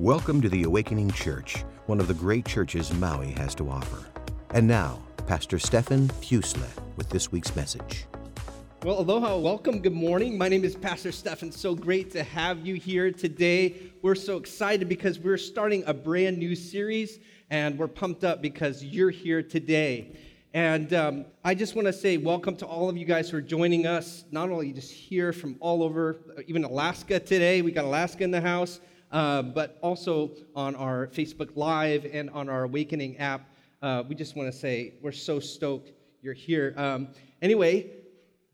Welcome to the Awakening Church, one of the great churches Maui has to offer. And now, Pastor Stefan Fusle with this week's message. Well, aloha, welcome, good morning. My name is Pastor Stefan. So great to have you here today. We're so excited because we're starting a brand new series, and we're pumped up because you're here today. And um, I just want to say welcome to all of you guys who are joining us, not only just here from all over, even Alaska today. We got Alaska in the house, uh, but also on our Facebook Live and on our Awakening app. Uh, we just want to say we're so stoked you're here. Um, anyway,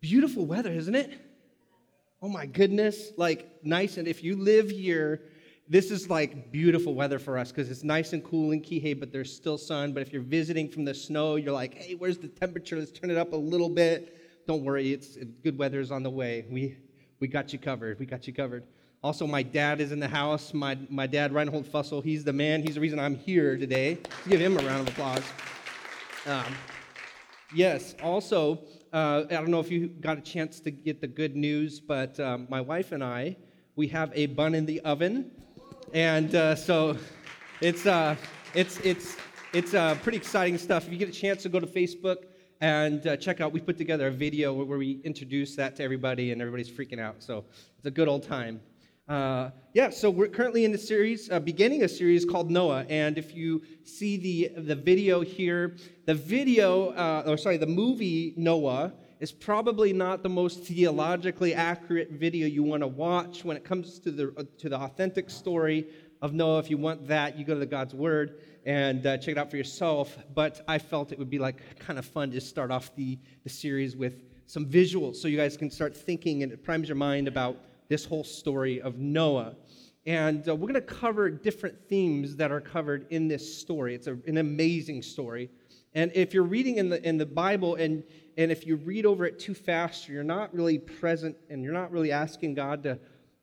beautiful weather, isn't it? Oh my goodness, like nice. And if you live here, this is like beautiful weather for us because it's nice and cool in Kihei, but there's still sun. But if you're visiting from the snow, you're like, hey, where's the temperature? Let's turn it up a little bit. Don't worry, it's good weather is on the way. We we got you covered. We got you covered. Also, my dad is in the house. My, my dad, Reinhold Fussell, he's the man. He's the reason I'm here today. Let's give him a round of applause. Um, yes, also, uh, I don't know if you got a chance to get the good news, but um, my wife and I, we have a bun in the oven. And uh, so it's, uh, it's, it's, it's uh, pretty exciting stuff. If you get a chance to go to Facebook and uh, check out, we put together a video where we introduce that to everybody, and everybody's freaking out. So it's a good old time. Uh, yeah, so we're currently in a series, uh, beginning a series called Noah. And if you see the, the video here, the video, uh, or sorry, the movie Noah is probably not the most theologically accurate video you want to watch when it comes to the, to the authentic story of Noah. If you want that, you go to the God's Word and uh, check it out for yourself. But I felt it would be like kind of fun to start off the, the series with some visuals so you guys can start thinking and it primes your mind about this whole story of Noah. And uh, we're going to cover different themes that are covered in this story. It's a, an amazing story. And if you're reading in the, in the Bible and, and if you read over it too fast, or you're not really present and you're not really asking God to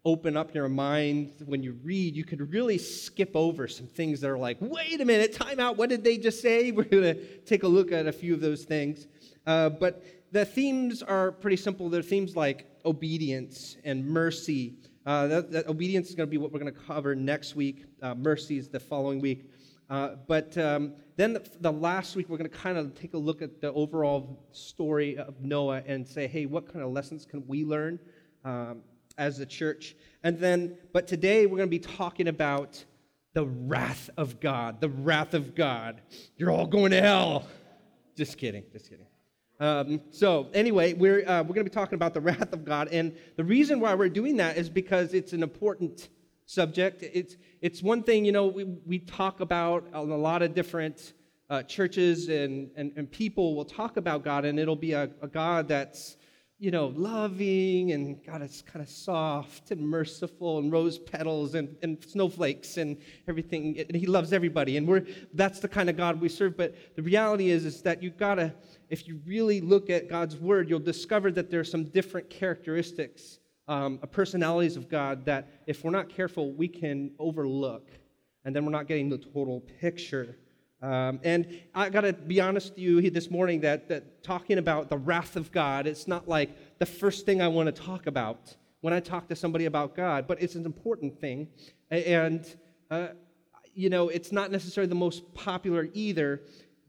open up your mind when you read, you could really skip over some things that are like, wait a minute, time out, what did they just say? We're going to take a look at a few of those things. Uh, but the themes are pretty simple. They're themes like obedience and mercy. Uh, that, that, obedience is going to be what we're going to cover next week. Uh, mercy is the following week. Uh, but um, then the, the, last week, we're going to kind of take a look at the overall story of Noah and say, hey, what kind of lessons can we learn um, as a church? And then, but today we're going to be talking about the wrath of God. The wrath of God. You're all going to hell. Just kidding. Just kidding. Um, so, anyway, we're, uh, we're going to be talking about the wrath of God. And the reason why we're doing that is because it's an important subject. It's, it's one thing, you know, we, we talk about a lot of different uh, churches and, and, and people will talk about God, and it'll be a, a God that's you know, loving and God is kind of soft and merciful and rose petals and, and snowflakes and everything. And He loves everybody. And we're that's the kind of God we serve. But the reality is, is that you've got to, if you really look at God's word, you'll discover that there are some different characteristics, um, personalities of God that if we're not careful, we can overlook. And then we're not getting the total picture. Um, and I got to be honest with you this morning that, that talking about the wrath of God, it's not like the first thing I want to talk about when I talk to somebody about God, but it's an important thing. And, uh, you know, it's not necessarily the most popular either,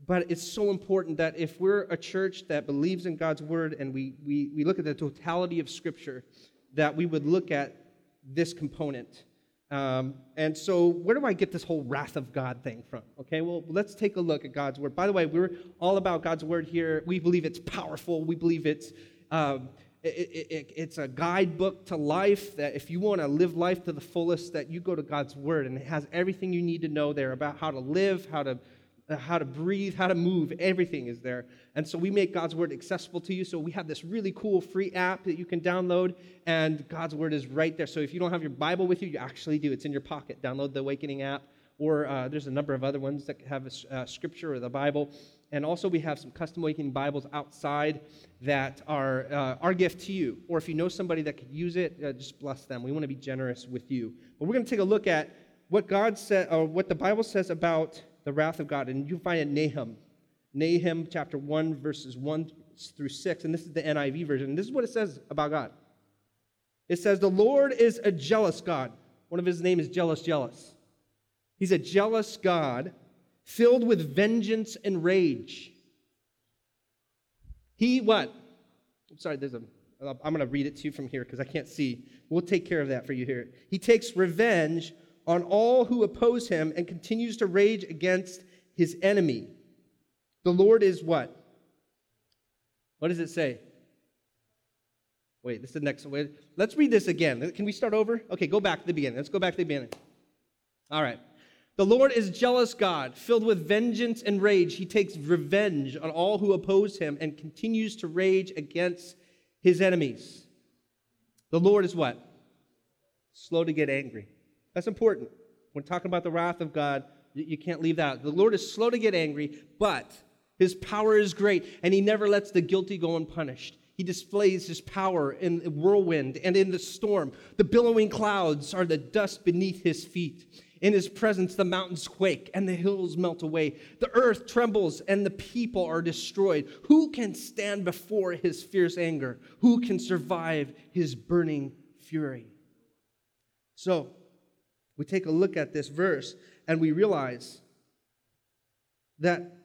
but it's so important that if we're a church that believes in God's word and we, we, we look at the totality of Scripture, that we would look at this component. Um, and so, where do I get this whole wrath of God thing from? Okay, well, let's take a look at God's word. By the way, we're all about God's word here. We believe it's powerful. We believe it's um, it, it, it's a guidebook to life. That if you want to live life to the fullest, that you go to God's word, and it has everything you need to know there about how to live, how to how to breathe, how to move, everything is there. And so we make God's Word accessible to you. So we have this really cool free app that you can download, and God's Word is right there. So if you don't have your Bible with you, you actually do. It's in your pocket. Download the Awakening app, or uh, there's a number of other ones that have a, uh, scripture or the Bible. And also, we have some custom Awakening Bibles outside that are uh, our gift to you. Or if you know somebody that could use it, uh, just bless them. We want to be generous with you. But we're going to take a look at what God said, or what the Bible says about the wrath of God. And you find it in Nahum. Nahum chapter 1, verses 1 through 6. And this is the NIV version. This is what it says about God. It says, The Lord is a jealous God. One of his name is jealous, jealous. He's a jealous God filled with vengeance and rage. He what? I'm sorry, there's a I'm going to read it to you from here because I can't see. We'll take care of that for you here. He takes revenge on all who oppose him and continues to rage against his enemy. The Lord is what? What does it say? Wait, this is the next one. Let's read this again. Can we start over? Okay, go back to the beginning. Let's go back to the beginning. All right. The Lord is jealous God, filled with vengeance and rage. He takes revenge on all who oppose him and continues to rage against his enemies. The Lord is what? Slow to get angry. That's important. When talking about the wrath of God, you can't leave that out. The Lord is slow to get angry, but his power is great, and he never lets the guilty go unpunished. He displays his power in the whirlwind and in the storm. The billowing clouds are the dust beneath his feet. In his presence, the mountains quake and the hills melt away. The earth trembles and the people are destroyed. Who can stand before his fierce anger? Who can survive his burning fury? So, we take a look at this verse and we realize that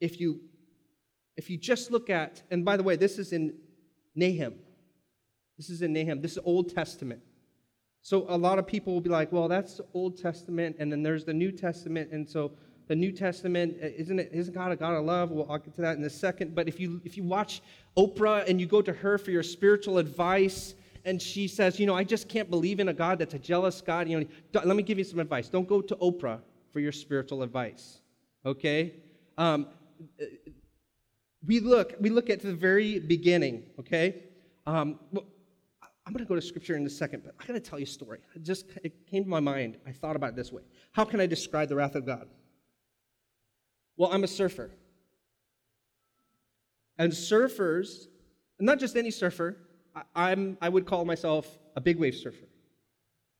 if you if you just look at and by the way this is in nahum this is in nahum this is old testament so a lot of people will be like, well, that's Old Testament, and then there's the New Testament, and so the New Testament uh, isn't it isn't God a God of love? Well, I'll get to that in a second. But if you if you watch Oprah and you go to her for your spiritual advice, and she says, you know, I just can't believe in a God that's a jealous God. You know, let me give you some advice. Don't go to Oprah for your spiritual advice. Okay. Um, uh, we look we look at the very beginning. Okay. Um, well, I'm going to go to scripture in a second, but I got to tell you a story. It just it came to my mind. I thought about it this way. How can I describe the wrath of God? Well, I'm a surfer. And surfers, not just any surfer, I, am I would call myself a big wave surfer.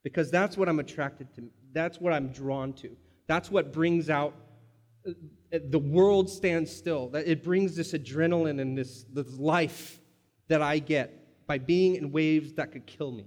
Because that's what I'm attracted to. That's what I'm drawn to. That's what brings out uh, the world stands still. That it brings this adrenaline and this, this life that I get by being in waves that could kill me.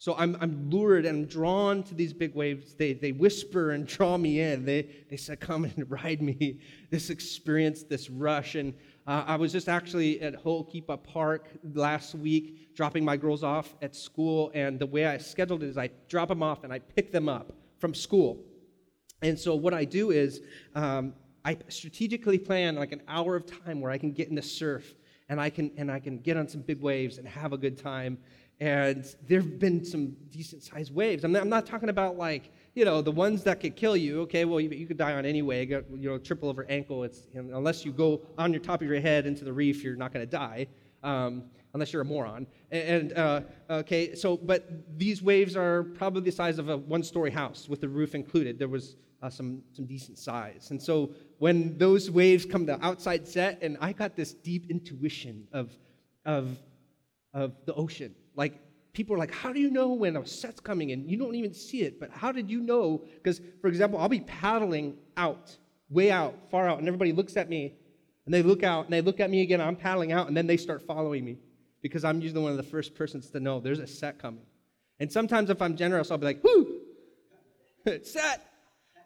So I'm, I'm lured and I'm drawn to these big waves. They, they whisper and draw me in. They, they say, Come and ride me. This experience, this rush. And uh, I was just actually at Ho'okipa Park last week, dropping my girls off at school. And the way I scheduled it is I drop them off and I pick them up from school. And so what I do is um, I strategically plan like an hour of time where I can get in the surf and I can and I can get on some big waves and have a good time. And there have been some decent sized waves. I'm not, I'm not, talking about like you know the ones that could kill you. Okay, well you, you could die on anyway. You, you know, triple over ankle. It's unless you go on your top of your head into the reef, you're not going to die. Um, unless you're a moron. And uh, okay, so but these waves are probably the size of a one-story house with the roof included. There was uh, some some decent size, and so when those waves come to outside set, and I got this deep intuition of, of, of the ocean. Like, people are like, How do you know when a set's coming? And you don't even see it, but how did you know? Because, for example, I'll be paddling out, way out, far out, and everybody looks at me, and they look out, and they look at me again, I'm paddling out, and then they start following me because I'm usually one of the first persons to know there's a set coming. And sometimes if I'm generous, I'll be like, Whoo! set!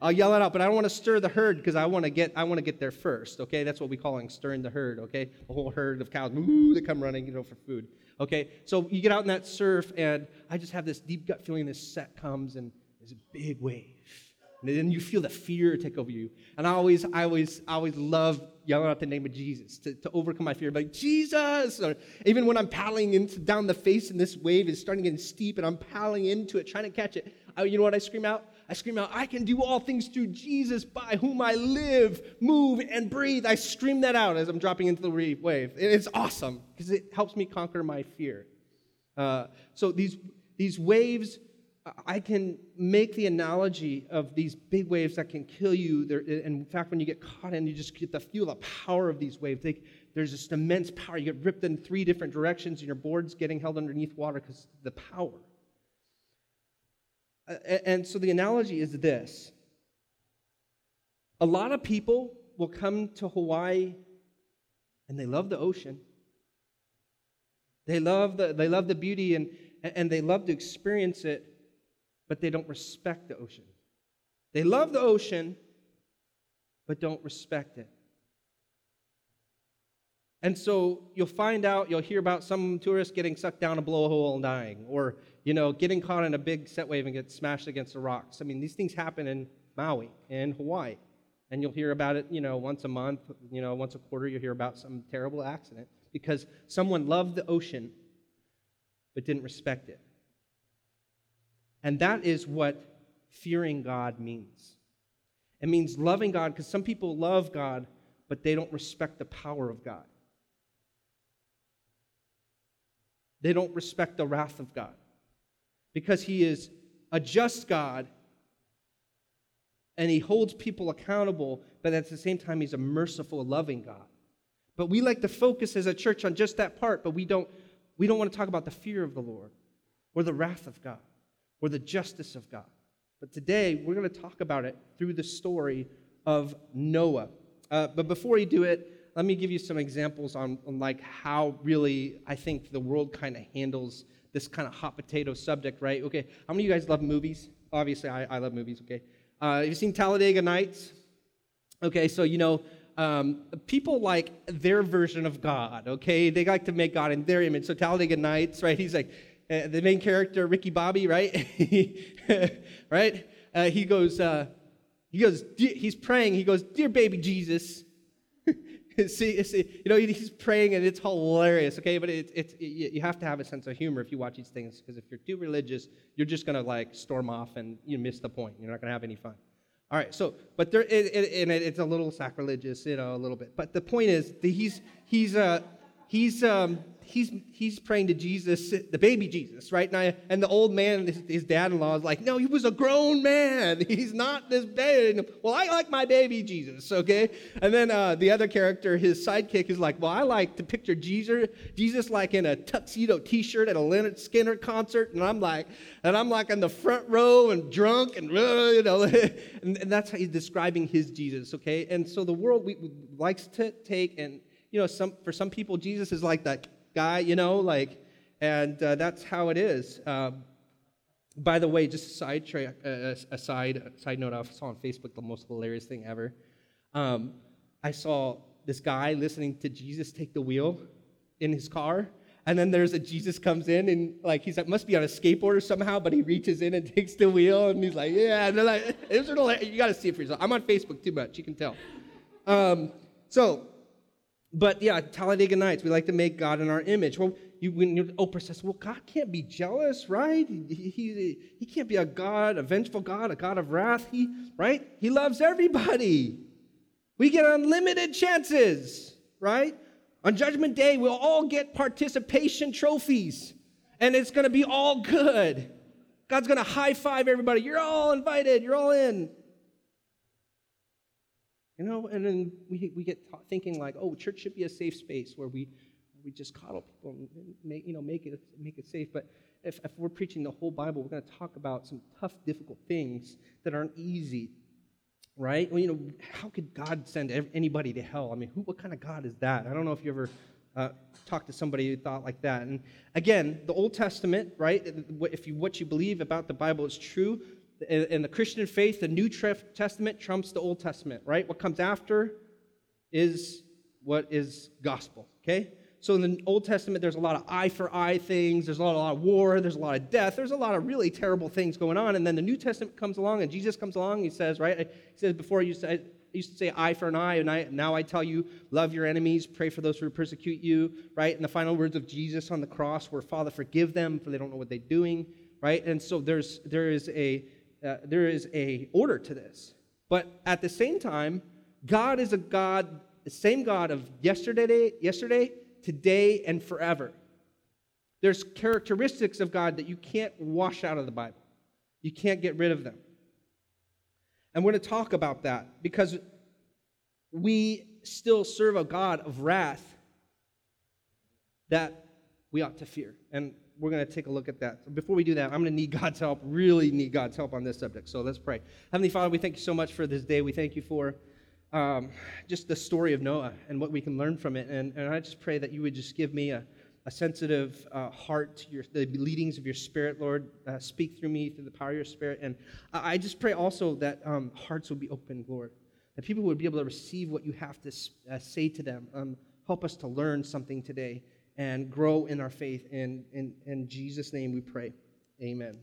I'll yell it out, but I don't want to stir the herd because I want to get I want to get there first. Okay, that's what we call stirring the herd. Okay, a whole herd of cows, ooh, they come running, you know, for food. Okay, so you get out in that surf, and I just have this deep gut feeling. This set comes, and there's a big wave, and then you feel the fear take over you. And I always, I always, I always love yelling out the name of Jesus to, to overcome my fear. Like Jesus, or even when I'm paddling into, down the face, and this wave is starting to get steep, and I'm paddling into it, trying to catch it. I, you know what I scream out? I scream out, I can do all things through Jesus by whom I live, move, and breathe. I scream that out as I'm dropping into the wave. It's awesome because it helps me conquer my fear. Uh, so these, these waves, I can make the analogy of these big waves that can kill you. They're, in fact, when you get caught in, you just get to feel the power of these waves. They, there's this immense power. You get ripped in three different directions, and your board's getting held underneath water because the power. And so the analogy is this a lot of people will come to Hawaii and they love the ocean. They love the, they love the beauty and, and they love to experience it. But they don't respect the ocean. They love the ocean, but don't respect it. And so you'll find out, you'll hear about some tourists getting sucked down a blowhole and dying, or you know, getting caught in a big set wave and get smashed against the rocks. I mean, these things happen in Maui and Hawaii. And you'll hear about it, you know, once a month, you know, once a quarter, you'll hear about some terrible accident because someone loved the ocean but didn't respect it. And that is what fearing God means. It means loving God because some people love God, but they don't respect the power of God. They don't respect the wrath of God because He is a just God and He holds people accountable, but at the same time, He's a merciful, loving God. But we like to focus as a church on just that part, but we don't, we don't want to talk about the fear of the Lord or the wrath of God or the justice of God. But today, we're going to talk about it through the story of Noah. Uh, but before we do it, let me give you some examples on, on like how really I think the world kind of handles this kind of hot potato subject, right? Okay, how many of you guys love movies? Obviously, I, I love movies, okay? Uh, have you seen Talladega Nights? Okay, so you know, um, people like their version of God, okay? They like to make God in their image. So Talladega Nights, right? He's like, uh, the main character, Ricky Bobby, right? right? Uh, he goes, uh, he goes, he's praying. He goes, "Dear baby Jesus." see, see, you know, he's praying and it's hilarious, okay? But it's, it, you have to have a sense of humor if you watch these things because if you're too religious, you're just going to like storm off and you miss the point. You're not going to have any fun. All right, so, but there, it, it, it, it's a little sacrilegious, you know, a little bit. But the point is, that he's, he's, uh, he's, um, he's, he's praying to Jesus, the baby Jesus, right? And, I, and the old man, his, his dad in law, is like, no, he was a grown man. He's not this baby. Well, I like my baby Jesus, okay? And then uh, the other character, his sidekick, is like, well, I like to picture Jesus, Jesus like in a tuxedo t shirt at a Lynyrd Skynyrd concert. And I'm like, and I'm like in the front row and drunk and, you know, and, and that's how he's describing his Jesus, okay? And so the world we, likes to take and, you know, some, for some people, Jesus is like that guy, you know, like, and uh, that's how it is. Um, by the way, just a side, tra- uh, a side, a side note, I saw on Facebook the most hilarious thing ever. Um, I saw this guy listening to Jesus take the wheel in his car, and then there's a Jesus comes in and like he's like must be on a skateboard or somehow, but he reaches in and takes the wheel and he's like, yeah, and they're like, you got to see it for yourself. I'm on Facebook too much, you can tell. Um, so but yeah, Talladega Nights, we like to make God in our image. Well, you, when Oprah oh, says, well, God can't be jealous, right? He, he, he can't be a God, a vengeful God, a God of wrath, he, right? He loves everybody. We get unlimited chances, right? On Judgment Day, we'll all get participation trophies, and it's going to be all good. God's going to high five everybody. You're all invited, you're all in. You know, and then we, we get thinking like, oh, church should be a safe space where we, we just coddle people and make, you know, make, it, make it safe. But if, if we're preaching the whole Bible, we're going to talk about some tough, difficult things that aren't easy, right? Well, you know, how could God send anybody to hell? I mean, who, what kind of God is that? I don't know if you ever uh, talked to somebody who thought like that. And again, the Old Testament, right? If you, what you believe about the Bible is true, in the Christian faith, the New Testament trumps the Old Testament, right? What comes after is what is gospel, okay? So in the Old Testament, there's a lot of eye for eye things, there's a lot, a lot of war, there's a lot of death, there's a lot of really terrible things going on. And then the New Testament comes along and Jesus comes along, he says, right? He says, before you said, used to say eye for an eye, and I, now I tell you, love your enemies, pray for those who persecute you, right? And the final words of Jesus on the cross were, Father, forgive them, for they don't know what they're doing, right? And so there's there is a uh, there is a order to this. But at the same time, God is a God, the same God of yesterday, yesterday, today, and forever. There's characteristics of God that you can't wash out of the Bible. You can't get rid of them. And we're going to talk about that because we still serve a God of wrath that we ought to fear. And we're going to take a look at that. Before we do that, I'm going to need God's help, really need God's help on this subject. So let's pray. Heavenly Father, we thank you so much for this day. We thank you for um, just the story of Noah and what we can learn from it. And, and I just pray that you would just give me a, a sensitive uh, heart to your, the leadings of your spirit, Lord. Uh, speak through me through the power of your spirit. And I, just pray also that um, hearts would be open, Lord, that people would be able to receive what you have to uh, say to them. Um, help us to learn something today and grow in our faith. In, in, in Jesus' name we pray. Amen.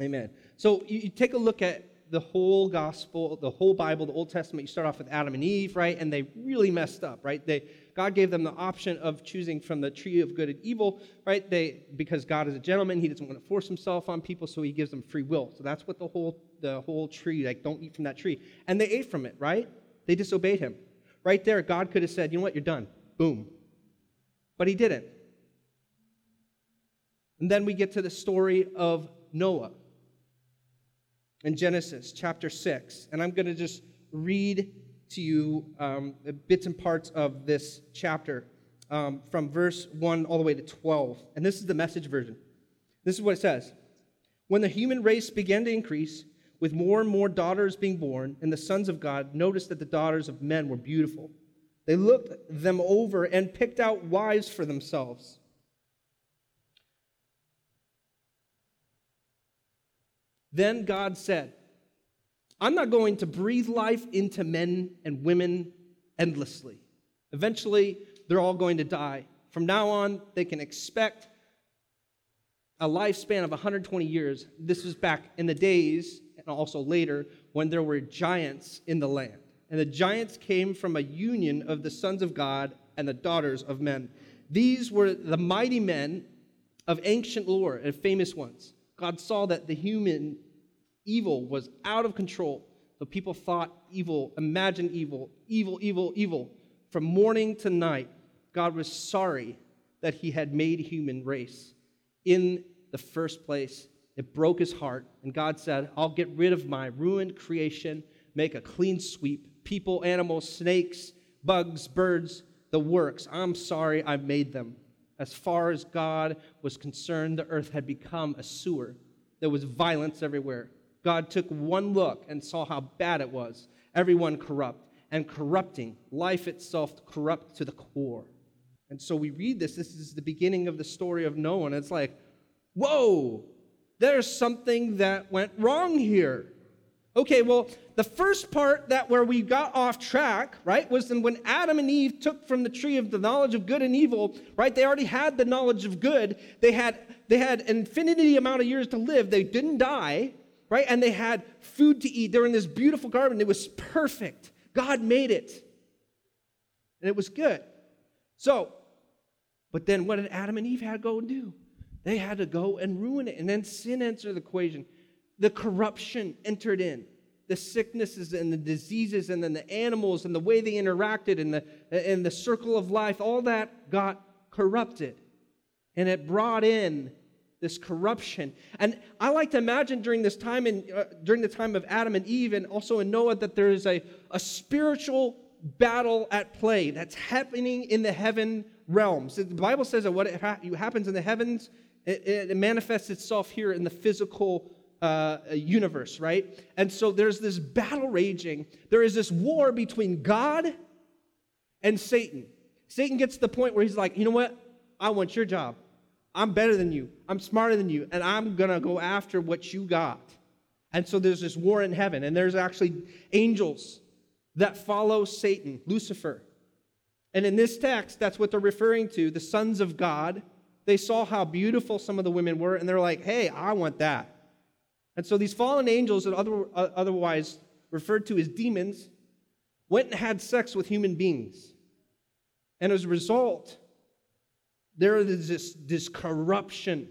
Amen. So you, you take a look at the whole gospel, the whole Bible, the Old Testament, you start off with Adam and Eve, right? And they really messed up, right? They, God gave them the option of choosing from the tree of good and evil, right? They, because God is a gentleman, he doesn't want to force himself on people, so he gives them free will. So that's what the whole, the whole tree, like, don't eat from that tree. And they ate from it, right? They disobeyed him. Right there, God could have said, you know what, you're done. Boom. But he didn't. And then we get to the story of Noah in Genesis chapter 6. And I'm going to just read to you um, bits and parts of this chapter um, from verse 1 all the way to 12. And this is the message version. This is what it says When the human race began to increase, with more and more daughters being born, and the sons of God noticed that the daughters of men were beautiful, they looked them over and picked out wives for themselves. Then God said, I'm not going to breathe life into men and women endlessly. Eventually, they're all going to die. From now on, they can expect a lifespan of 120 years. This was back in the days, and also later, when there were giants in the land. And the giants came from a union of the sons of God and the daughters of men. These were the mighty men of ancient lore and famous ones. God saw that the human evil was out of control. The people thought evil, imagined evil, evil, evil, evil. From morning to night, God was sorry that he had made human race in the first place. It broke his heart, and God said, I'll get rid of my ruined creation, make a clean sweep. People, animals, snakes, bugs, birds, the works. I'm sorry I made them. As far as God was concerned, the earth had become a sewer. There was violence everywhere. God took one look and saw how bad it was. Everyone corrupt and corrupting, life itself corrupt to the core. And so we read this. This is the beginning of the story of Noah. And it's like, whoa, there's something that went wrong here. Okay, well, the first part that where we got off track, right, was when Adam and Eve took from the tree of the knowledge of good and evil, right? They already had the knowledge of good. They had they had infinity amount of years to live. They didn't die, right? And they had food to eat. They were in this beautiful garden. It was perfect. God made it. And it was good. So, but then what did Adam and Eve had to go and do? They had to go and ruin it. And then sin entered the equation. The corruption entered in. The sicknesses and the diseases and then the animals and the way they interacted and the, and the circle of life, all that got corrupted. And it brought in this corruption. And I like to imagine during this time, in, uh, during the time of Adam and Eve, and also in Noah, that there is a, a spiritual battle at play that's happening in the heaven realms. The Bible says that what ha- happens in the heavens, it, it, manifests itself here in the physical uh, universe, right? And so there's this battle raging. There is this war between God and Satan. Satan gets to the point where he's like, you know what? I want your job. I'm better than you. I'm smarter than you. And I'm going to go after what you got. And so there's this war in heaven. And there's actually angels that follow Satan, Lucifer. And in this text, that's what they're referring to the sons of God. They saw how beautiful some of the women were, and they're like, hey, I want that. And so these fallen angels, that other, uh, otherwise referred to as demons, went and had sex with human beings. And as a result, there is this, this corruption.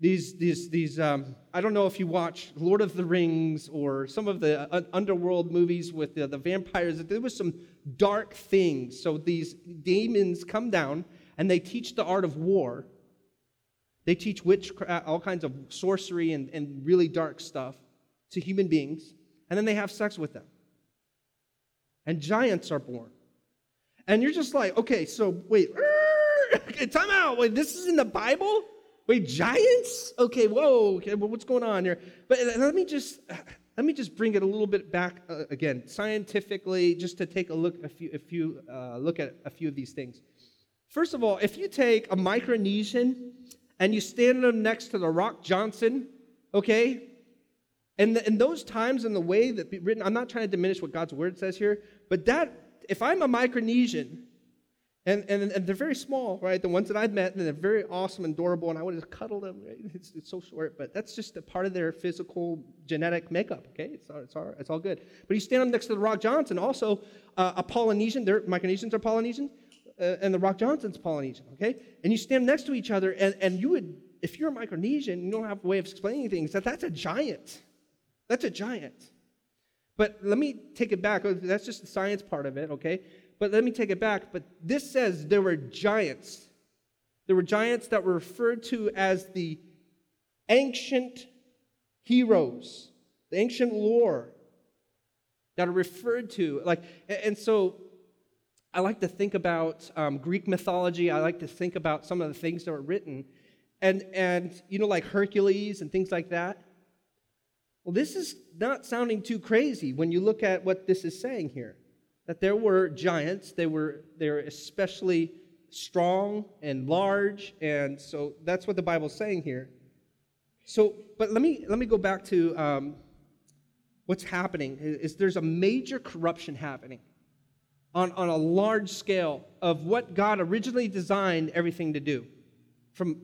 These, these, these um, I don't know if you watch Lord of the Rings or some of the uh, underworld movies with the, the vampires, there was some dark things. So these demons come down and they teach the art of war. They teach witchcraft, all kinds of sorcery and, and really dark stuff to human beings, and then they have sex with them. And giants are born. And you're just like, okay, so wait, time out. Wait, this is in the Bible? Wait, giants? Okay, whoa. Okay, well, what's going on here? But uh, let me just let me just bring it a little bit back uh, again, scientifically, just to take a look a few, a few uh, look at a few of these things. First of all, if you take a Micronesian and you stand next to the Rock Johnson, okay? And in those times and the way that written, I'm not trying to diminish what God's word says here, but that, if I'm a Micronesian, and, and, and they're very small, right? The ones that I've met, and they're very awesome and adorable, and I want to cuddle them. Right? It's, it's so short, but that's just a part of their physical genetic makeup, okay? It's all, it's all, it's all good. But you stand up next to the Rock Johnson, also uh, a Polynesian, they're, Micronesians are Polynesian, uh, and the Rock Johnson's Polynesian, okay? And you stand next to each other, and, and you would, if you're a Micronesian, you don't have a way of explaining things, that that's a giant. That's a giant. But let me take it back. That's just the science part of it, okay? But let me take it back. But this says there were giants. There were giants that were referred to as the ancient heroes, the ancient lore that are referred to. Like, and so I like to think about um, Greek mythology. I like to think about some of the things that were written, and and you know, like Hercules and things like that. Well, this is not sounding too crazy when you look at what this is saying here that there were giants. They were, they were especially strong and large. And so that's what the Bible's saying here. So, but let me, let me go back to um, what's happening is there's a major corruption happening on, on a large scale of what God originally designed everything to do. From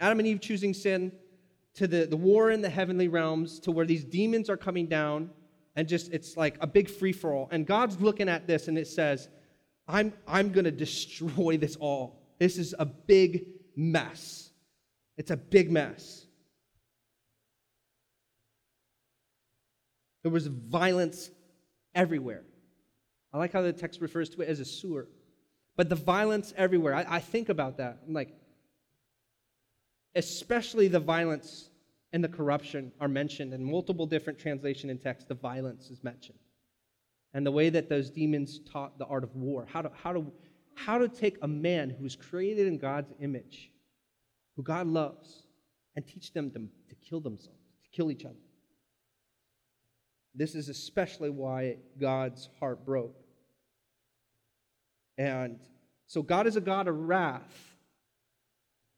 Adam and Eve choosing sin to the, the war in the heavenly realms to where these demons are coming down and just it's like a big free for all. And God's looking at this and it says, I'm, I'm going to destroy this all. This is a big mess. It's a big mess. There was violence everywhere. I like how the text refers to it as a sewer. But the violence everywhere, I, I think about that. I'm like, especially the violence and the corruption are mentioned in multiple different translation and text. The violence is mentioned. And the way that those demons taught the art of war, how to, how to, how to take a man who was created in God's image, who God loves, and teach them to, to kill themselves, to kill each other. This is especially why God's heart broke. And so God is a God of wrath,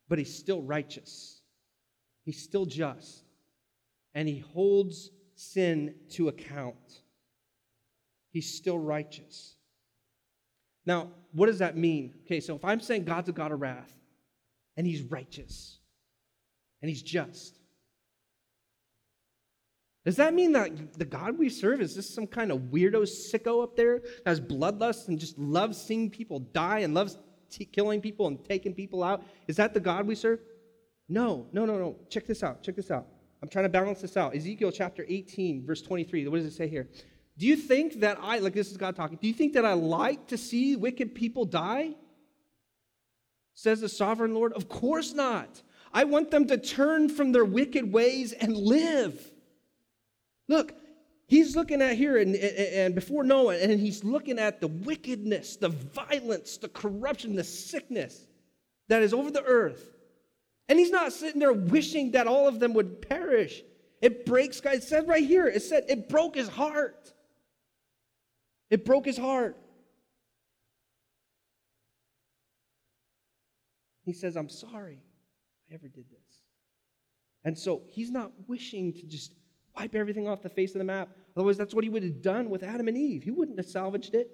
but he's still righteous. He's still just, and he holds sin to account. He's still righteous. Now, what does that mean? Okay, so if I'm saying God's a God of wrath, and he's righteous, and he's just, does that mean that the God we serve is just some kind of weirdo sicko up there that has bloodlust and just loves seeing people die and loves t- killing people and taking people out? Is that the God we serve? No, no, no, no. Check this out. Check this out. I'm trying to balance this out. Ezekiel chapter 18, verse 23. What does it say here? Do you think that I, like this is God talking, do you think that I like to see wicked people die? Says the sovereign Lord. Of course not. I want them to turn from their wicked ways and live. Look, he's looking at here and, and before Noah, and he's looking at the wickedness, the violence, the corruption, the sickness that is over the earth. And he's not sitting there wishing that all of them would perish. It breaks, guys. It said right here, it said it broke his heart. It broke his heart. He says, I'm sorry I ever did this. And so he's not wishing to just wipe everything off the face of the map. Otherwise, that's what he would have done with Adam and Eve. He wouldn't have salvaged it,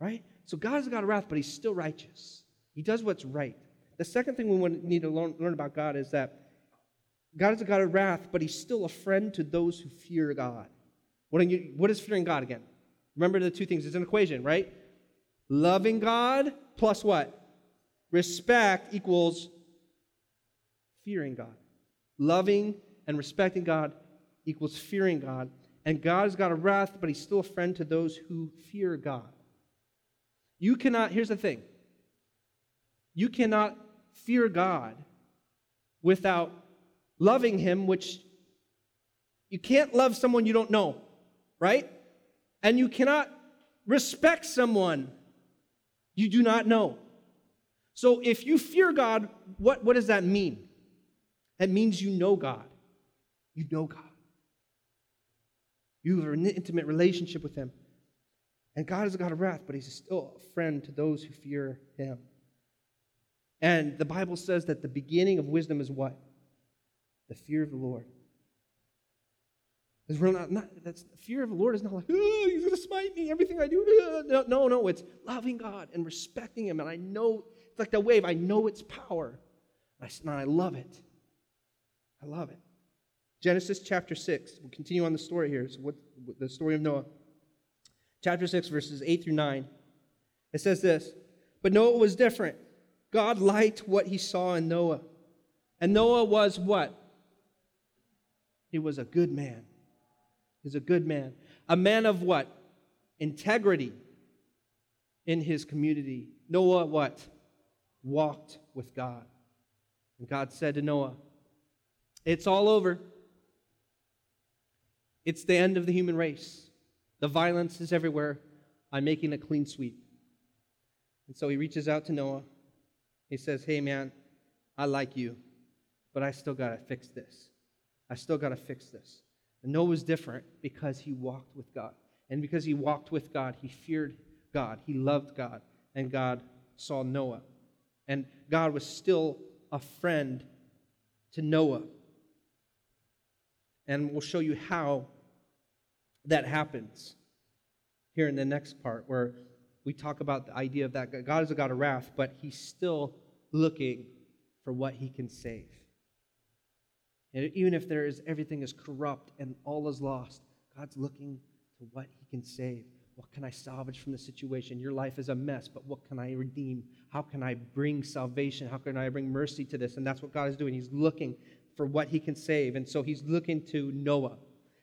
right? So God is a God of wrath, but he's still righteous. He does what's right. The second thing we need to learn, about God is that God is a God of wrath, but he's still a friend to those who fear God. What, you, what is fearing God again? Remember the two things. It's an equation, right? Loving God plus what? Respect equals fearing God. Loving and respecting God equals fearing God. And God has got a wrath, but he's still a friend to those who fear God. You cannot, here's the thing. You cannot fear God without loving Him, which you can't love someone you don't know, right? And you cannot respect someone you do not know. So if you fear God, what, what does that mean? That means you know God. You know God. You have an intimate relationship with Him. And God is a God of wrath, but He's still a friend to those who fear Him. And the Bible says that the beginning of wisdom is what? The fear of the Lord. We're not, not that's fear of the Lord is not like, oh, he's going to smite me, everything I do. No, no, no, it's loving God and respecting him. And I know, it's like the wave, I know its power. I, and I love it. I love it. Genesis chapter 6. We'll continue on the story here. So, what, the story of Noah. Chapter 6, verses 8 through 9. It says this But Noah was different. God liked what he saw in Noah. And Noah was what? He was a good man. He's a good man. A man of what? Integrity in his community. Noah what? Walked with God. And God said to Noah, It's all over. It's the end of the human race. The violence is everywhere. I'm making a clean sweep. And so he reaches out to Noah. He says, Hey, man, I like you, but I still got to fix this. I still got to fix this. And Noah was different because he walked with God. And because he walked with God, he feared God. He loved God. And God saw Noah. And God was still a friend to Noah. And we'll show you how that happens here in the next part, where we talk about the idea of that God is a God of wrath, but he's still looking for what he can save. And even if there is everything is corrupt and all is lost, God's looking to what he can save. What can I salvage from the situation? Your life is a mess, but what can I redeem? How can I bring salvation? How can I bring mercy to this? And that's what God is doing. He's looking for what he can save. And so he's looking to Noah,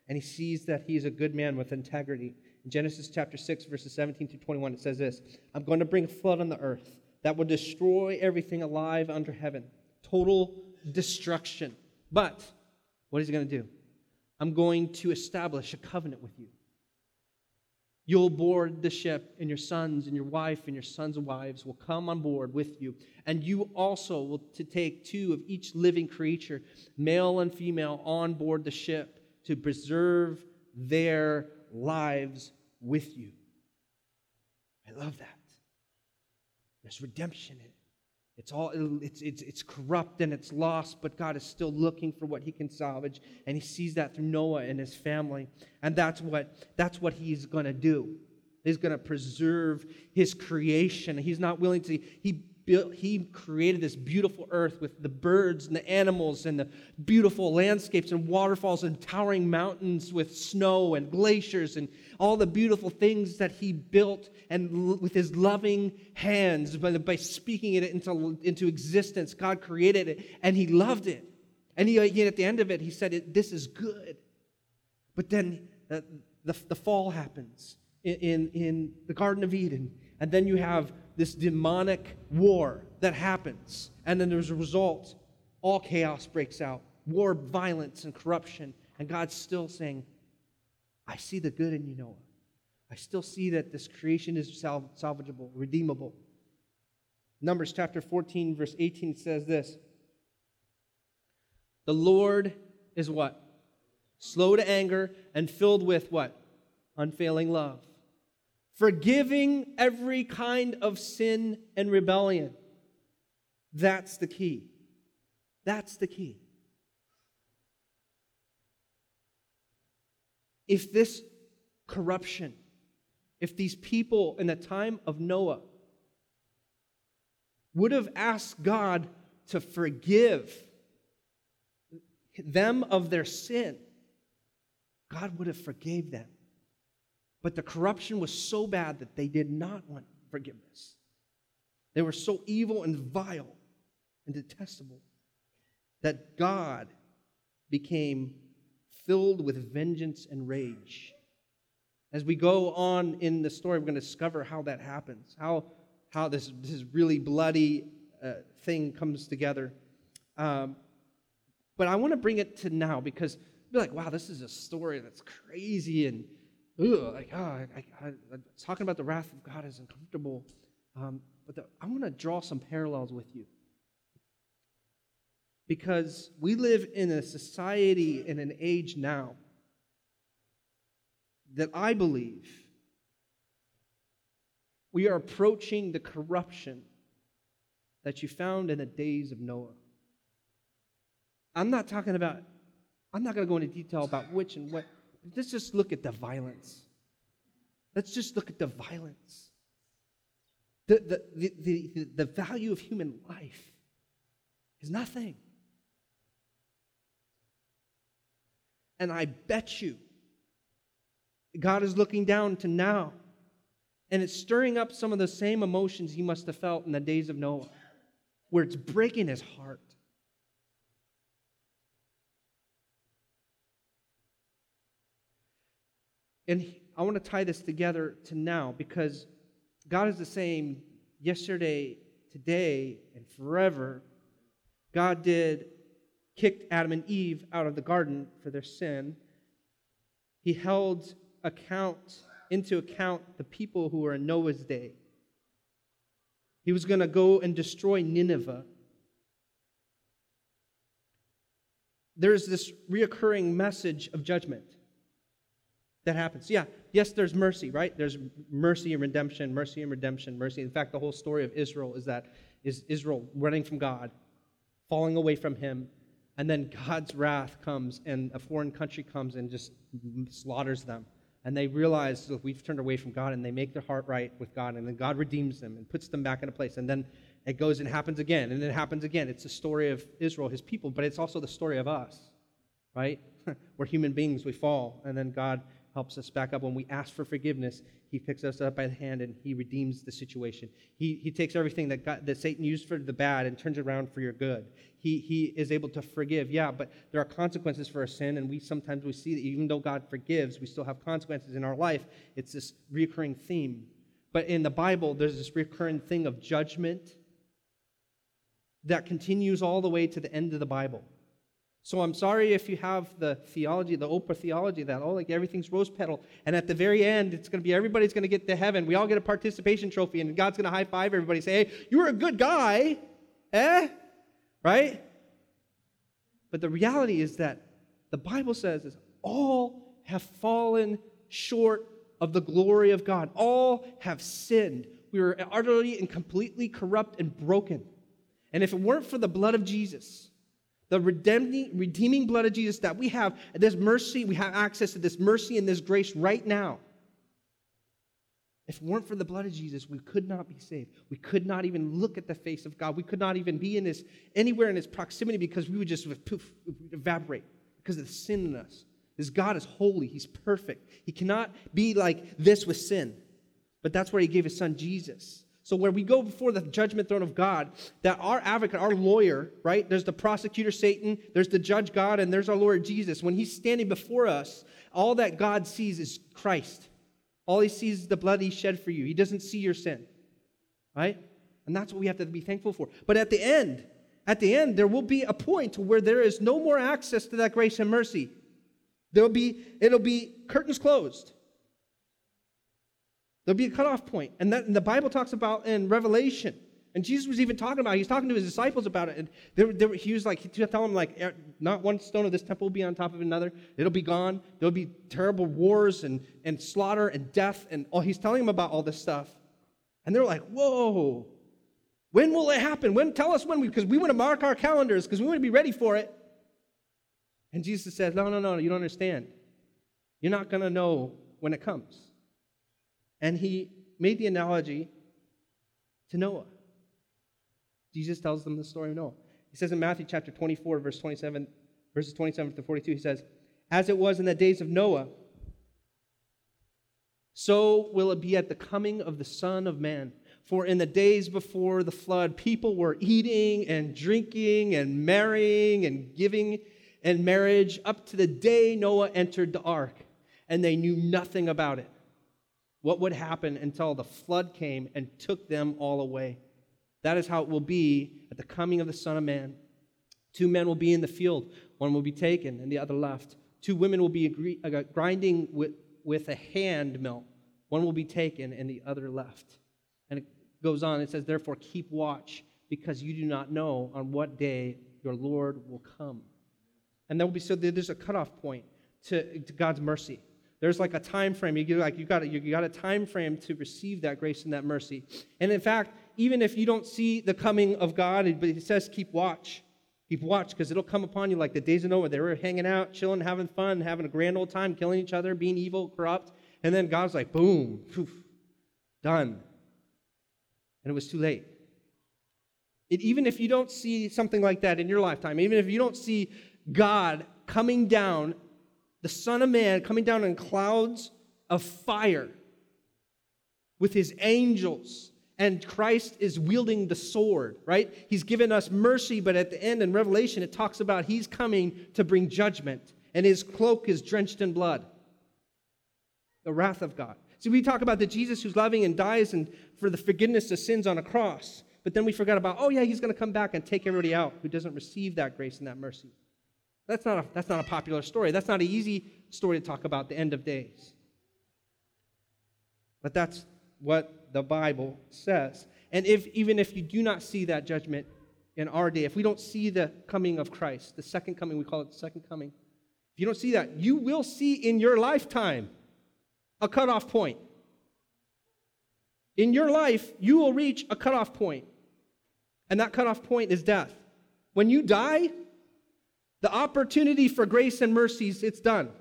and he sees that he's a good man with integrity. In Genesis chapter 6, verses 17 to 21, it says this I'm going to bring a flood on the earth that will destroy everything alive under heaven. Total destruction. But what is he going to do? I'm going to establish a covenant with you. You'll board the ship, and your sons and your wife and your sons' wives will come on board with you. And you also will to take two of each living creature, male and female, on board the ship to preserve their lives with you. I love that. There's redemption in it. It's all it's, it's, it's corrupt and it's lost, but God is still looking for what he can salvage, and he sees that through Noah and his family. And that's what that's what he's gonna do. He's gonna preserve his creation. He's not willing to, he built, he created this beautiful earth with the birds and the animals and the beautiful landscapes and waterfalls and towering mountains with snow and glaciers and all the beautiful things that he built and with his loving hands by, by speaking it into, into existence. God created it and he loved it. And he, he at the end of it he said this is good. But then uh, the, the fall happens in, in, in the garden of eden. And then you have this demonic war that happens. And then as a result, all chaos breaks out war, violence, and corruption. And God's still saying, I see the good in you, Noah. I still see that this creation is sal- salvageable, redeemable. Numbers chapter 14, verse 18 says this The Lord is what? Slow to anger and filled with what? Unfailing love forgiving every kind of sin and rebellion. That's the key. That's the key. If this corruption, if these people in the time of Noah would have asked God to forgive them of their sin, God would have forgave them. But the corruption was so bad that they did not want forgiveness. They were so evil and vile and detestable that God became filled with vengeance and rage. As we go on in the story, we're going to discover how that happens, how, how this, this really bloody uh, thing comes together. Um, but I want to bring it to now because be like, wow, this is a story that's crazy and ugh, like, oh, I, I, I, talking about the wrath of God is uncomfortable. Um, but the, I want to draw some parallels with you. Because we live in a society, in an age now, that I believe we are approaching the corruption that you found in the days of Noah. I'm not talking about, I'm not going to go into detail about which and what. Let's just look at the violence. Let's just look at the violence. The, the, the, the, the value of human life is nothing. And I bet you God is looking down to now, and it's stirring up some of the same emotions he must have felt in the days of Noah, where it's breaking his heart. And I want to tie this together to now because God is the same yesterday, today, and forever. God did kicked Adam and Eve out of the garden for their sin. He held account into account the people who were in Noah's day. He was going to go and destroy Nineveh. There's this reoccurring message of judgment that happens. Yeah, yes, there's mercy, right? There's mercy and redemption, mercy and redemption, mercy. In fact, the whole story of Israel is that is Israel running from God, falling away from Him, and then God's wrath comes, and a foreign country comes and just slaughters them. And they realize that we've turned away from God, and they make their heart right with God, and then God redeems them and puts them back in a place. And then it goes and happens again, and it happens again. It's the story of Israel, His people, but it's also the story of us, right? We're human beings, we fall, and then God helps us back up. When we ask for forgiveness, he picks us up by the hand and he redeems the situation. He, he takes everything that, God, that Satan used for the bad and turns it around for your good. He, he is able to forgive, yeah, but there are consequences for our sin, and we sometimes we see that even though God forgives, we still have consequences in our life. It's this recurring theme. But in the Bible, there's this recurring thing of judgment that continues all the way to the end of the Bible. So I'm sorry if you have the theology, the Oprah theology, that, oh, like everything's rose petal. And at the very end, it's going to be everybody's going to get to heaven. We all get a participation trophy, and God's going to high five everybody, say, hey, you were a good guy. Eh? Right? But the reality is that the Bible says is all have fallen short of the glory of God. All have sinned. We are utterly and completely corrupt and broken. And if it weren't for the blood of Jesus, the redeeming, redeeming blood of Jesus that we have, this mercy, we have access to this mercy and this grace right now. If it weren't for the blood of Jesus, we could not be saved. We could not even look at the face of God. We could not even be in his anywhere in his proximity because we would just poof, evaporate because of the sin in us. This God is holy, he's perfect. He cannot be like this with sin. But that's where he gave his son Jesus. So when we go before the judgment throne of God, that our advocate, our lawyer, right? There's the prosecutor Satan, there's the judge God, and there's our Lord Jesus. When he's standing before us, all that God sees is Christ. All he sees is the blood he shed for you. He doesn't see your sin. Right? And that's what we have to be thankful for. But at the end, at the end, there will be a point where there is no more access to that grace and mercy. There'll be, it'll be curtains closed. There'll be a cutoff point. And, that, and the Bible talks about in Revelation. And Jesus was even talking about it. He was talking to his disciples about it. And they were, they were, he was like, he tell them, like, er, not one stone of this temple will be on top of another. It'll be gone. There'll be terrible wars and, and slaughter and death. And all, he's telling them about all this stuff. And they're like, whoa, when will it happen? When? Tell us when, because we want to mark our calendars, because we want to be ready for it. And Jesus says, no, no, no, you don't understand. You're not going to know when it comes. And he made the analogy to Noah. Jesus tells them the story of Noah. He says in Matthew chapter 24, verse 27, verses 27 to 42, he says, As it was in the days of Noah, so will it be at the coming of the Son of Man. For in the days before the flood, people were eating and drinking and marrying and giving in marriage up to the day Noah entered the ark, and they knew nothing about it what would happen until the flood came and took them all away. That is how it will be at the coming of the Son of Man. Two men will be in the field, one will be taken and the other left. Two women will be uh, grinding with, with a hand mill, one will be taken and the other left. And it goes on, it says, Therefore, keep watch, because you do not know on what day your Lord will come. And there will be so there's a cutoff point to, to God's mercy. There's like a time frame. You like you got a, you got a time frame to receive that grace and that mercy. And in fact, even if you don't see the coming of God, but he says, keep watch. Keep watch because it'll come upon you like the days of Noah. They were hanging out, chilling, having fun, having a grand old time, killing each other, being evil, corrupt. And then God's like, boom, poof, done. And it was too late. It, even if you don't see something like that in your lifetime, even if you don't see God coming down, the Son of Man coming down in clouds of fire with his angels, and Christ is wielding the sword, right? He's given us mercy, but at the end in Revelation, it talks about he's coming to bring judgment, and his cloak is drenched in blood. The wrath of God. See, we talk about the Jesus who's loving and dies and for the forgiveness of sins on a cross, but then we forgot about, oh, yeah, he's going to come back and take everybody out who doesn't receive that grace and that mercy. That's not, a, that's not a popular story. That's not an easy story to talk about the end of days. But that's what the Bible says. And if, even if you do not see that judgment in our day, if we don't see the coming of Christ, the second coming, we call it the second coming, if you don't see that, you will see in your lifetime a cutoff point. In your life, you will reach a cutoff point, and that cutoff point is death. When you die, the opportunity for grace and mercies, it's done.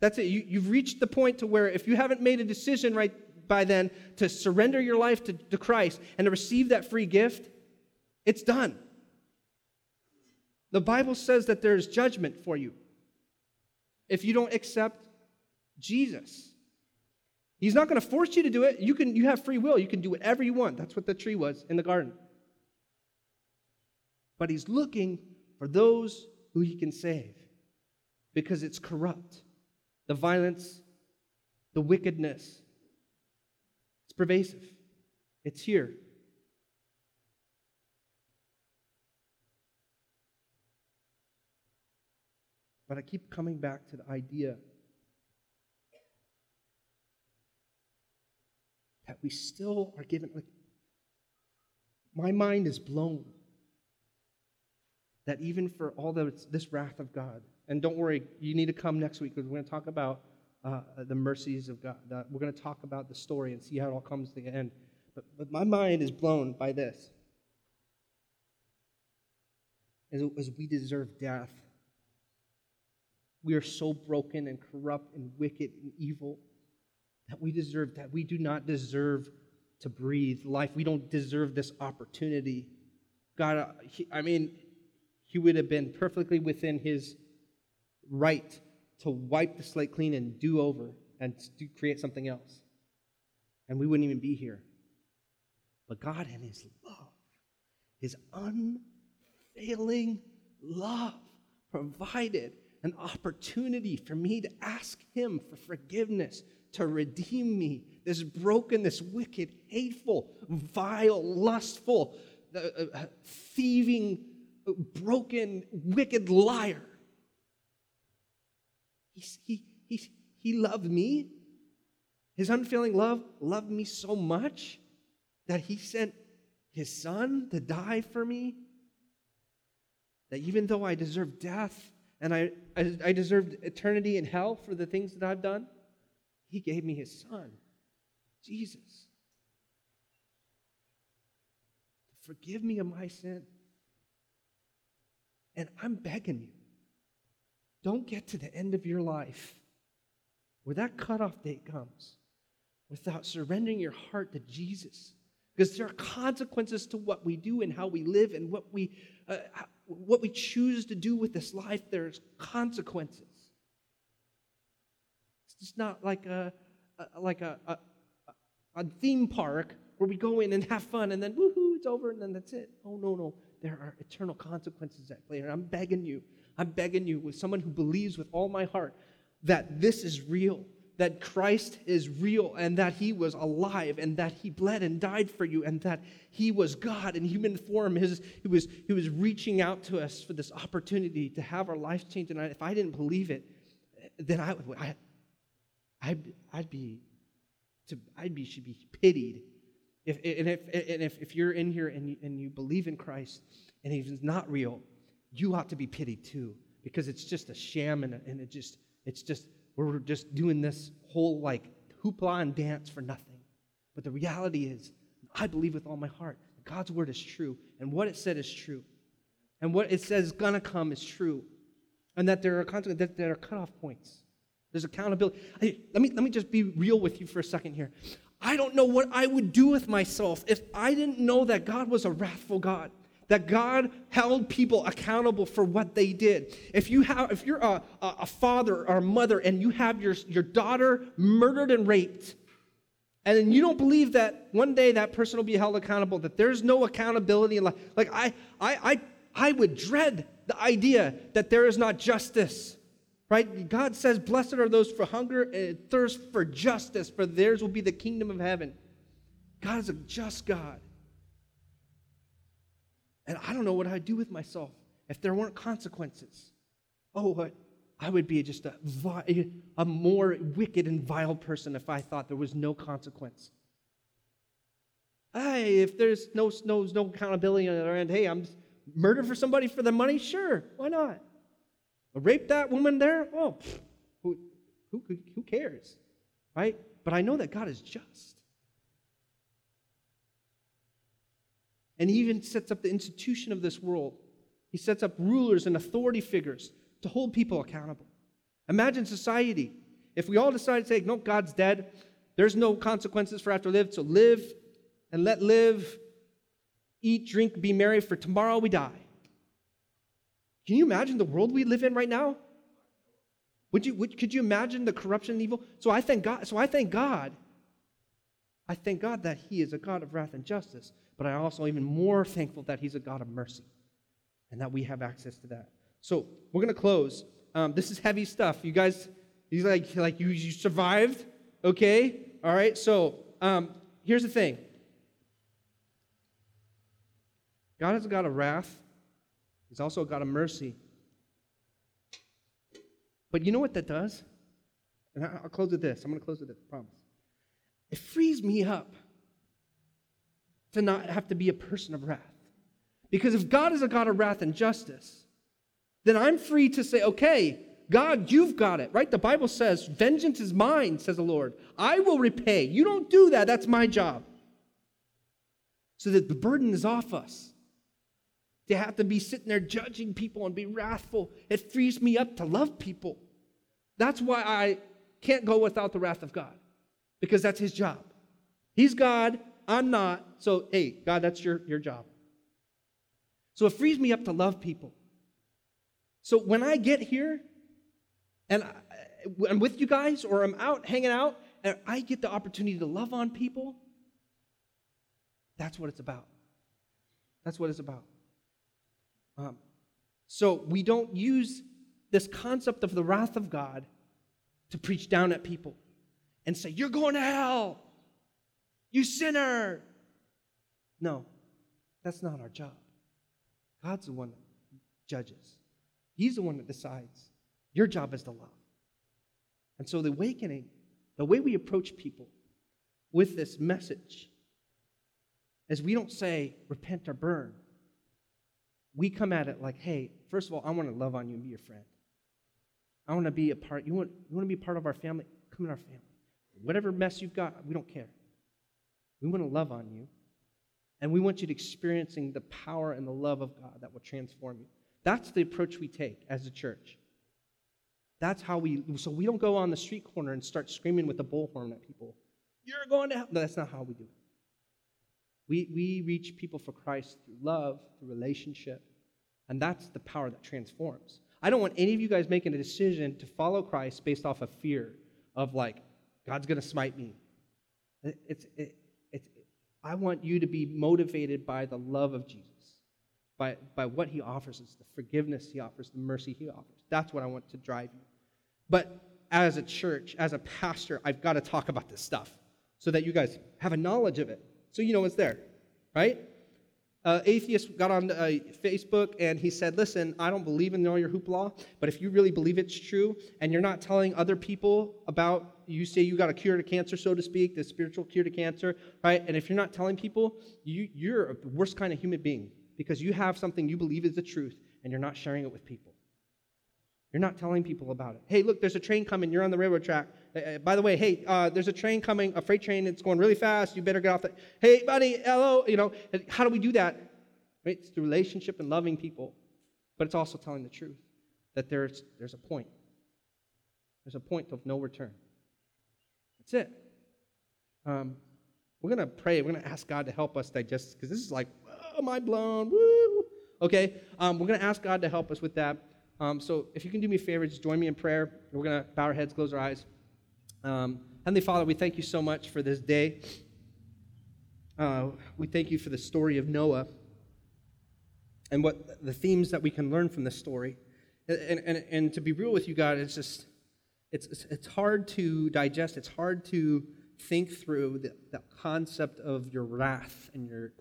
That's it. You, have reached the point to where if you haven't made a decision right by then to surrender your life to, to Christ and to receive that free gift, it's done. The Bible says that there's judgment for you if you don't accept Jesus. He's not going to force you to do it. You can you have free will. You can do whatever you want. That's what the tree was in the garden. But he's looking for those who he can save because it's corrupt. The violence, the wickedness, it's pervasive, it's here. But I keep coming back to the idea that we still are given, like, my mind is blown that even for all this, this wrath of God, and don't worry, you need to come next week because we're going to talk about uh, the mercies of God. we're going to talk about the story and see how it all comes to the end. But, but my mind is blown by this. As, as we deserve death, we are so broken and corrupt and wicked and evil that we deserve that. We do not deserve to breathe life. We don't deserve this opportunity. God, uh, I mean, he would have been perfectly within his right to wipe the slate clean and do over and create something else. And we wouldn't even be here. But God, in His love, His unfailing love, provided an opportunity for me to ask Him for forgiveness, to redeem me, this broken, this wicked, hateful, vile, lustful, uh, uh, thieving, broken, wicked liar he, he, he, he loved me. His unfailing love loved me so much that he sent his son to die for me. That even though I deserved death and I, I, I deserved eternity in hell for the things that I've done, he gave me his son, Jesus. Forgive me of my sin. And I'm begging you don't get to the end of your life where that cutoff date comes without surrendering your heart to Jesus. Because there are consequences to what we do and how we live and what we, uh, what we choose to do with this life. There's consequences. It's just not like a, a like a, a, a theme park where we go in and have fun and then woohoo, it's over and then that's it. Oh, no, no. There are eternal consequences at play. And I'm begging you I'm begging you, with someone who believes with all my heart that this is real, that Christ is real, and that he was alive, and that he bled and died for you, and that he was God in human form. His, he, was, he was reaching out to us for this opportunity to have our lives changed. And I, if I didn't believe it, then I, I, I'd, I'd be, to, I'd be, should be pitied. If, and if, and if, if you're in here and you, and you believe in Christ and he's not real, you ought to be pitied too because it's just a sham and, and it just it's just we're just doing this whole like hoopla and dance for nothing but the reality is I believe with all my heart God's word is true, and what it said is true, and what it says is gonna come is true, and that there are consequences, that there are cutoff points. There's accountability. Hey, let me let me just be real with you for a second here. I don't know what I would do with myself if I didn't know that God was a wrathful God that God held people accountable for what they did. If you have, if you're a, a father or a mother and you have your, your daughter murdered and raped, and you don't believe that one day that person will be held accountable, that there's no accountability in life. Like I, I, I, I would dread the idea that there is not justice. Right? God says, Blessed are those for hunger and thirst for justice, for theirs will be the kingdom of heaven. God is a just God. And I don't know what I'd do with myself if there weren't consequences. Oh, what? I would be just a, a more wicked and vile person if I thought there was no consequence. Hey, if there's no, no, no accountability on the other end, hey, I'm murder for somebody for the money? Sure, why not? Rape that woman there? Oh, who, who, who cares? Right? But I know that God is just. And he even sets up the institution of this world. He sets up rulers and authority figures to hold people accountable. Imagine society. If we all decide to say, no, God's dead, there's no consequences for after live, so live and let live, eat, drink, be merry, for tomorrow we die. Can you imagine the world we live in right now? Would you, would, could you imagine the corruption and evil? So I thank God. So I thank God. I thank God that He is a God of wrath and justice but I'm also even more thankful that He's a God of mercy and that we have access to that. So we're going to close. Um, this is heavy stuff. You guys, you like, like you, you survived, okay? All right. So um, here's the thing. God is a God of wrath. He's also a God of mercy. But you know what that does? And I'll close with this. I'm going to close with this, I promise. It frees me up to not have to be a person of wrath. Because if God is a God of wrath and justice, then I'm free to say, okay, God, you've got it, right? The Bible says, vengeance is mine, says the Lord. I will repay. You don't do that. That's my job. So that the burden is off us. To have to be sitting there judging people and be wrathful, it frees me up to love people. That's why I can't go without the wrath of God, because that's his job. He's God, I'm not. So, hey, God, that's your, your job. So it frees me up to love people. So when I get here and I, I'm with you guys or I'm out hanging out and I get the opportunity to love on people, that's what it's about. That's what it's about. Um, so we don't use this concept of the wrath of God to preach down at people and say, You're going to hell. You sinner. No, that's not our job. God's the one that judges, He's the one that decides. Your job is to love. And so, the awakening, the way we approach people with this message, is we don't say, repent or burn. We come at it like, hey, first of all, I want to love on you and be your friend. I want to be a part. You want, you want to be part of our family? Come in our family. Whatever mess you've got, we don't care. We want to love on you. And we want you to experiencing the power and the love of God that will transform you. That's the approach we take as a church. That's how we, so we don't go on the street corner and start screaming with a bullhorn at people. You're going to hell. No, that's not how we do it. We, we reach people for Christ through love, through relationship, and that's the power that transforms. I don't want any of you guys making a decision to follow Christ based off of fear of like, God's going to smite me. It's, it, I want you to be motivated by the love of Jesus, by, by what he offers us, the forgiveness he offers, the mercy he offers. That's what I want to drive you. But as a church, as a pastor, I've got to talk about this stuff so that you guys have a knowledge of it. So you know it's there, right? uh, atheist got on uh, Facebook and he said, Listen, I don't believe in all your hoopla, but if you really believe it's true and you're not telling other people about, you say you got a cure to cancer, so to speak, the spiritual cure to cancer, right? And if you're not telling people, you, you're the worst kind of human being because you have something you believe is the truth and you're not sharing it with people. You're not telling people about it. Hey, look, there's a train coming. You're on the railroad track. Uh, by the way, hey, uh, there's a train coming, a freight train. It's going really fast. You better get off the. Hey, buddy, hello. You know, how do we do that? Right? It's the relationship and loving people, but it's also telling the truth that there's there's a point. There's a point of no return. That's it. Um, we're gonna pray. We're gonna ask God to help us digest because this is like, oh, mind blown. Woo. Okay. Um, we're gonna ask God to help us with that. Um, so if you can do me a favor, just join me in prayer. We're going to bow our heads, close our eyes. Um, Heavenly Father, we thank you so much for this day. Uh, we thank you for the story of Noah and what the themes that we can learn from this story. And, and, and to be real with you, God, it's just, it's, it's hard to digest. It's hard to think through the, the concept of your wrath and your,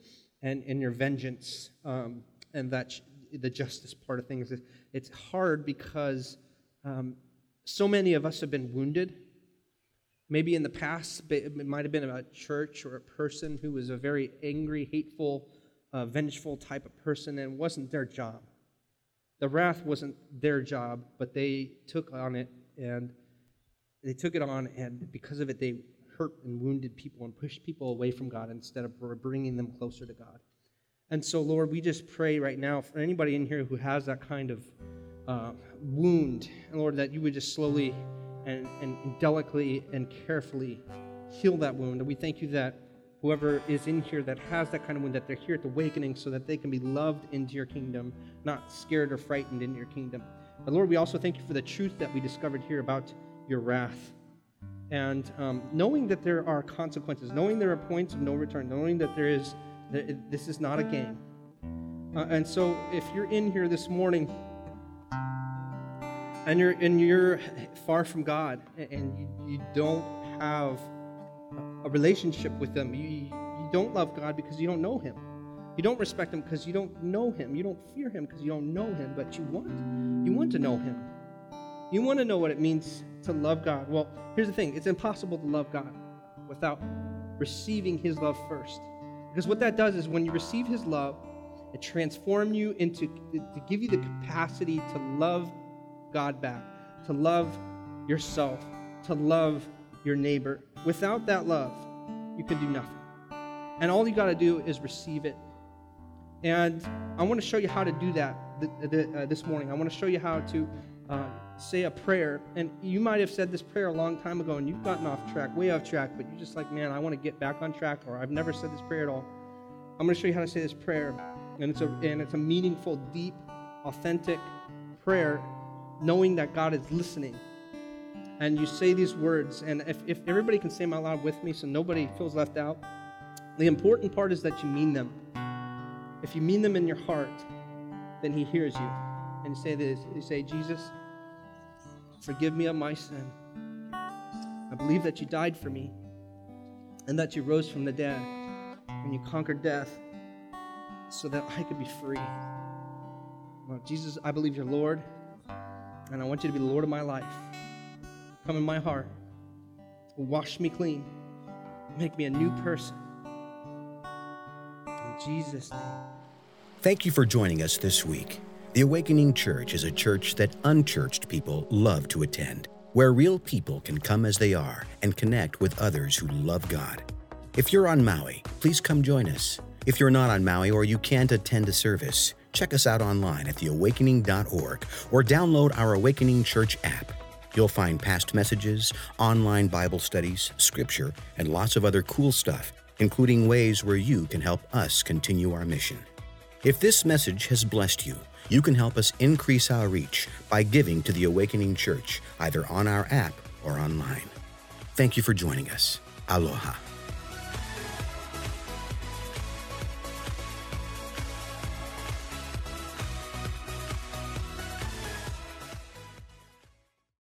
and, and your vengeance um, and that the justice part of things. It's hard because um, so many of us have been wounded. Maybe in the past, it might have been a church or a person who was a very angry, hateful, uh, vengeful type of person, and it wasn't their job. The wrath wasn't their job, but they took on it, and they took it on, and because of it, they hurt and wounded people and pushed people away from God instead of bringing them closer to God. And so, Lord, we just pray right now for anybody in here who has that kind of uh, wound, and Lord, that you would just slowly and, and, delicately and carefully heal that wound. And we thank you that whoever is in here that has that kind of wound, that they're here at the awakening so that they can be loved into your kingdom, not scared or frightened into your kingdom. But Lord, we also thank you for the truth that we discovered here about your wrath. And um, knowing that there are consequences, knowing there are points of no return, knowing that there is this is not a game. Uh, and so, if you're in here this morning and you're and you're far from God and you, you don't have a relationship with Him, you, you don't love God because you don't know Him. You don't respect Him because you don't know Him. You don't fear Him because you don't know Him, but you want you want to know Him. You want to know what it means to love God. Well, here's the thing: it's impossible to love God without receiving His love first. Because what that does is when you receive his love, it transforms you into, to give you the capacity to love God back, to love yourself, to love your neighbor. Without that love, you can do nothing. And all you got to do is receive it. And I want to show you how to do that uh, this morning. I want to show you how to uh, say a prayer. And you might have said this prayer a long time ago and you've gotten off track, way off track, but you're just like, man, I want to get back on track, or I've never said this prayer at all. I'm going to show you how to say this prayer. And it's a, and it's a meaningful, deep, authentic prayer, knowing that God is listening. And you say these words, and if, if everybody can say them out loud with me so nobody feels left out, the important part is that you mean them. If you mean them in your heart, then He hears you. And you say this you say, Jesus, Forgive me of my sin. I believe that you died for me and that you rose from the dead and you conquered death so that I could be free. Jesus, I believe you're Lord, and I want you to be the Lord of my life. Come in my heart, wash me clean, make me a new person. In Jesus' name. Thank you for joining us this week. The Awakening Church is a church that unchurched people love to attend, where real people can come as they are and connect with others who love God. If you're on Maui, please come join us. If you're not on Maui or you can't attend a service, check us out online at theawakening.org or download our Awakening Church app. You'll find past messages, online Bible studies, scripture, and lots of other cool stuff, including ways where you can help us continue our mission. If this message has blessed you, you can help us increase our reach by giving to the Awakening Church, either on our app or online. Thank you for joining us. Aloha.